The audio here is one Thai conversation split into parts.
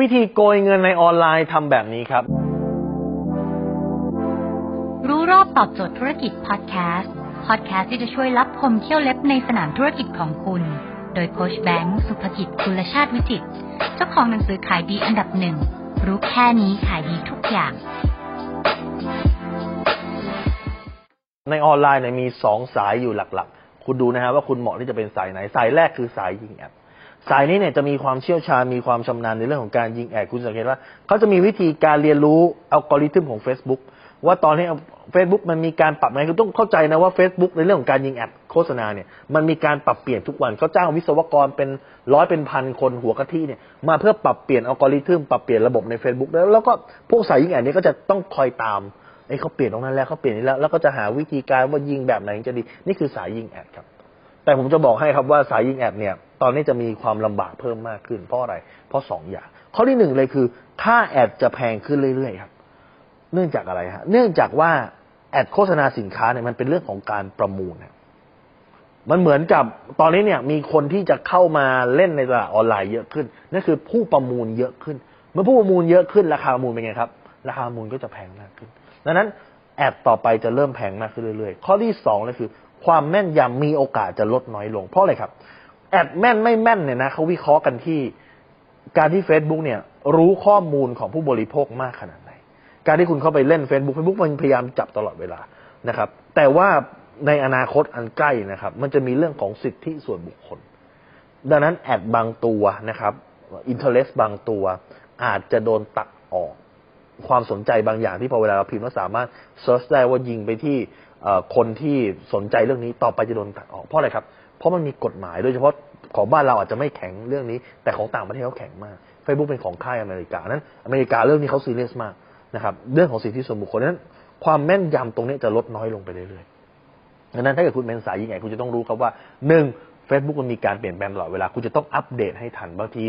วิธีโกยเงินในออนไลน์ทำแบบนี้ครับ รู้รอบตอบโจทย์ธุรกิจพอดแคสต์ พอดแคสต์ที่จะช่วยรับพมเที่ยวเล็บในสนามธุรกิจของคุณ โดยโคชแบงค์สุภกิจคุลชาติวิจิตรเจ้าของหนังสือขายดีอันดับหนึ่ง รู้แค่นี้ขายดีทุกอย่าง ในออนไลน์เนี่ยมีสองสายอยู่หลักๆ คุณดูนะฮะว่าคุณเหมาะที่จะเป็นสายไหน สายแรกคือสายยิงแอด สายนี้เนี่ยจะมีความเชี่ยวชาญมีความชำนาญในเรื่องของการยิงแอดคุณสังเกตว่าเขาจะมีวิธีการเรียนรู้อัลกอริทึมของ Facebook ว่าตอนนี้ Facebook มันมีการปรับไงคือต้องเข้าใจนะว่า Facebook ในเรื่องของการยิงแอดโฆษณาเนี่ยมันมีการปรับเปลี่ยนทุกวันเขาจ้างวิศวกรเป็นร้อยเป็นพันคนหัวกะทิเนี่ยมาเพื่อปรับเปลี่ยนอัลกอริทึมปรับเปลี่ยนระบบใน Facebook แล้วแล้วก็พวกสายยิงแอดนี้ก็จะต้องคอยตามไอ้เขาเปลี่ยนตรงนั้นแล้วเขาเปลี่ยนนี้แล้วแล้วก็จะหาวิธีการว่ายิงแบบไหนจะดี นี่คือสายยิงแอดครับ แต่ผมจะบอกให้ครับว่าสายยิงแอดเนี่ย ตอนนี้จะมีความลำบากเพิ่มมากขึ้น เพราะอะไร เพราะสองอย่าง ข้อที่หนึ่งเลยคือค่าแอดจะแพงขึ้นเรื่อยๆครับ เนื่องจากอะไรฮะ เนื่องจากว่าแอดโฆษณาสินค้าเนี่ยมันเป็นเรื่องของการประมูลนะมันเหมือนกับตอนนี้เนี่ย มีคนที่จะเข้ามาเล่นในตลาดออนไลน์เยอะขึ้นนั่นคือผู้ประมูลเยอะขึ้น เมื่อผู้ประมูลเยอะขึ้นราคาประมูลเป็นไงครับ ราคาประมูลก็จะแพงมากขึ้น ดังนั้นad ต่อไปจะเริ่มแพงมากขึ้นเรื่อยๆ ข้อที่สองเลยคือ ความแม่นยำมีโอกาสจะลดน้อยลง เพราะอะไรครับ ad แม่นไม่แม่นเนี่ยนะเขาวิเคราะห์กันที่การที่ Facebook เนี่ย รู้ข้อมูลของผู้บริโภคมากขนาดไหน การที่คุณเข้าไปเล่น Facebook Facebook มันพยายามจับตลอดเวลานะครับ แต่ว่าในอนาคตอันใกล้นะครับ มันจะมีเรื่องของสิทธิส่วนบุคคล ดังนั้น ad บางตัวนะครับอินเทอร์เ t บางตัวอาจจะโดนตัดออก ความสนใจบางอย่างที่พอเวลาเราพิมพ์เราสามารถเซิร์ชได้ว่ายิงไปที่ คนที่สนใจเรื่องนี้ต่อไปจะโดนตัดออกเพราะอะไรครับ เพราะมันมีกฎหมายโดยเฉพาะของบ้านเราอาจจะไม่แข็งเรื่องนี้ แต่ของต่างประเทศเขาแข็งมาก Facebook เป็นของค่ายอเมริกานั้น อเมริกาเรื่องนี้เขาซีเรียสมากนะครับ เรื่องของสิทธิส่วนบุคคลนั้น ความแม่นยำตรงนี้จะลดน้อยลงไปเรื่อยๆดังนั้นถ้าเกิดคุณเป็นสายยิงไงคุณจะต้องรู้ครับว่าหนึ่ง Facebook มันมีการเปลี่ยนแปลงตลอดเวลา คุณจะต้องอัปเดตให้ทันบางที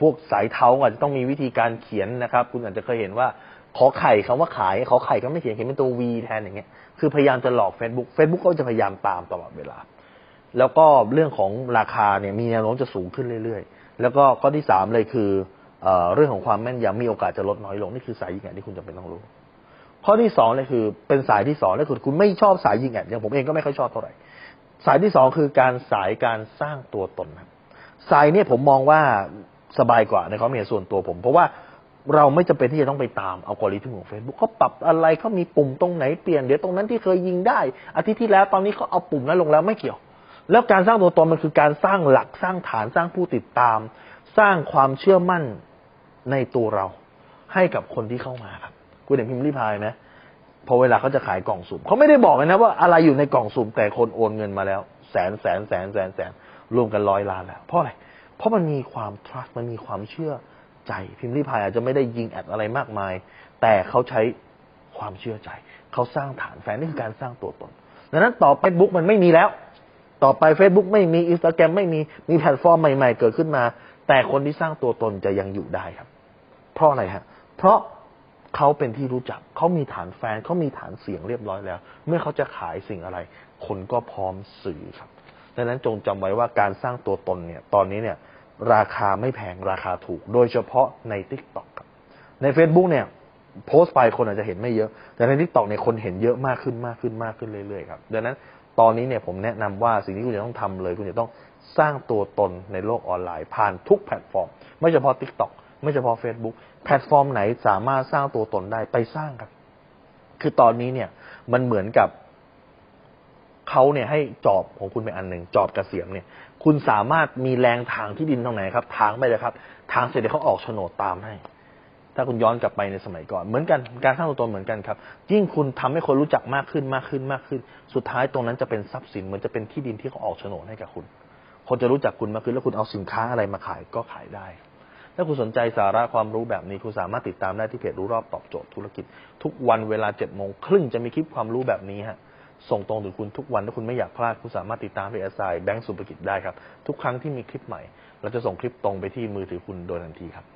พวกสายเท้าอาจจะต้องมีวิธีการเขียนนะครับ คุณอาจจะเคยเห็นว่า ขอไข่คำว่าขาย ขอไข่ก็ไม่เขียนเขียนเป็นตัว V แทนอย่างเงี้ย คือพยายามจะหลอก Facebook Facebook ก็จะพยายามตามตลอดเวลา แล้วก็เรื่องของราคาเนี่ยมีแนวโน้มจะสูงขึ้นเรื่อยๆ แล้วก็ข้อที่สามเลยคือเอเรื่องของความแม่นยำมีโอกาสจะลดน้อยลงนี่คือสายยิงแอดที่คุณจะเป็นต้องรู้ ข้อที่สองเลยคือเป็นสายที่สองเลยคือคุณไม่ชอบสายยิงแอดอย่างผมเองก็ไม่ค่อยชอบเท่าไหร่สายที่สองคือการสายการสร้างตัวตนครับสายเนี่ยผมมองว่าสบายกว่าในความเห็นส่วนตัวผม เพราะว่า เราไม่จำเป็นที่จะต้องไปตามอัลกอริทึมของ Facebook เขาปรับอะไรเขามีปุ่มตรงไหนเปลี่ยนเดี๋ยวตรงนั้นที่เคยยิงได้ อาทิตย์ที่แล้วตอนนี้เขาเอาปุ่มนั้นลงแล้วไม่เกี่ยว แล้วการสร้างตัวตนมันคือการสร้างหลักสร้างฐานสร้างผู้ติดตาม สร้างความเชื่อมั่นในตัวเรา ให้กับคนที่เข้ามาครับคุณเห็นพิมพ์รีพายไหมพอเวลาเขาจะขายกล่องสุ่มเขาไม่ได้บอกเลยนะว่าอะไรอยู่ในกล่องสุ่มแต่คนโอนเงินมาแล้ว แสนแสนแสนแสนแสนรวมกันร้อยล้านแล้วเพราะอะไรเพราะมันมีความ trust มันมีความเชื่อ ใจ พิมรี่พายอาจจะไม่ได้ยิง ad อะไรมากมาย แต่เขาใช้ความเชื่อใจ เขาสร้างฐานแฟนนี่คือการสร้างตัวตนดังนั้นต่อเฟซบุ๊กมันไม่มีแล้ว ต่อไป Facebook ไม่มีอินสตาแกรมไม่มีมีแพลตฟอร์มใหม่ๆ เกิดขึ้นมา แต่คนที่สร้างตัวตนจะยังอยู่ได้ครับ เพราะอะไรฮะเพราะเขาเป็นที่รู้จัก เขามีฐานแฟน เขามีฐานเสียงเรียบร้อยแล้ว เมื่อเขาจะขายสิ่งอะไร คนก็พร้อมซื้อครับ ดังนั้นจงจำไว้ว่าการสร้างตัวตนเนี่ย ตอนนี้เนี่ย ราคาไม่แพงราคาถูก โดยเฉพาะใน t ิ k t o k ครับใน Facebook เนี่ย โพสต์ไปคนอาจจะเห็นไม่เยอะ แต่ใน t ิ k t o k เนี่ยคนเห็นเยอะมากขึ้นมากขึ้นมากขึ้นเรื่อยๆครับดังนั้นตอนนี้เนี่ยผมแนะนำว่าสิ่งที่คุณจะต้องทำเลย คุณจะต้องสร้างตัวตนในโลกออนไลน์ ผ่านทุกแพลตฟอร์ม ไม่เฉพาะ TikTok ไม่เฉพาะ Facebook แพลตฟอร์มไหนสามารถสร้างตัวตนได้ไปสร้างครับ คือตอนนี้เนี่ยมันเหมือนกับ เขาเนี่ยให้จอบของคุณไปอันหนึ่งจอบกระเสียมเนี่ย คุณสามารถมีแรงทางที่ดินตรงไหนครับ ทางไปเลยครับ ทางเสร็จเดี๋ยวเขาออกโฉนดตามให้ ถ้าคุณย้อนกลับไปในสมัยก่อน เหมือนกันการสร้างตัวตนเหมือนกันครับ ยิ่งคุณทำให้คนรู้จักมากขึ้นมากขึ้นมากขึ้น สุดท้ายตรงนั้นจะเป็นทรัพย์สินเหมือนจะเป็นที่ดินที่เขาออกโฉนดให้กับคุณ คนจะรู้จักคุณมากขึ้นแล้วคุณเอาสินค้าอะไรมาขายก็ขายได้ถ้าคุณสนใจสาระความรู้แบบนี้ คุณสามารถติดตามได้ที่เพจรู้รอบตอบโจทย์ธุรกิจ ทุกวันเวลาเจ็ดโมงครึ่งจะมีคลิปความรู้แบบนี้ฮะ ส่งตรงถึงคุณทุกวันถ้าคุณไม่อยากพลาดคุณสามารถติดตามเพจไซแบงก์สุภกิจได้ครับ ทุกครั้งที่มีคลิปใหม่ เราจะส่งคลิปตรงไปที่มือถือคุณโดยทันทีครับ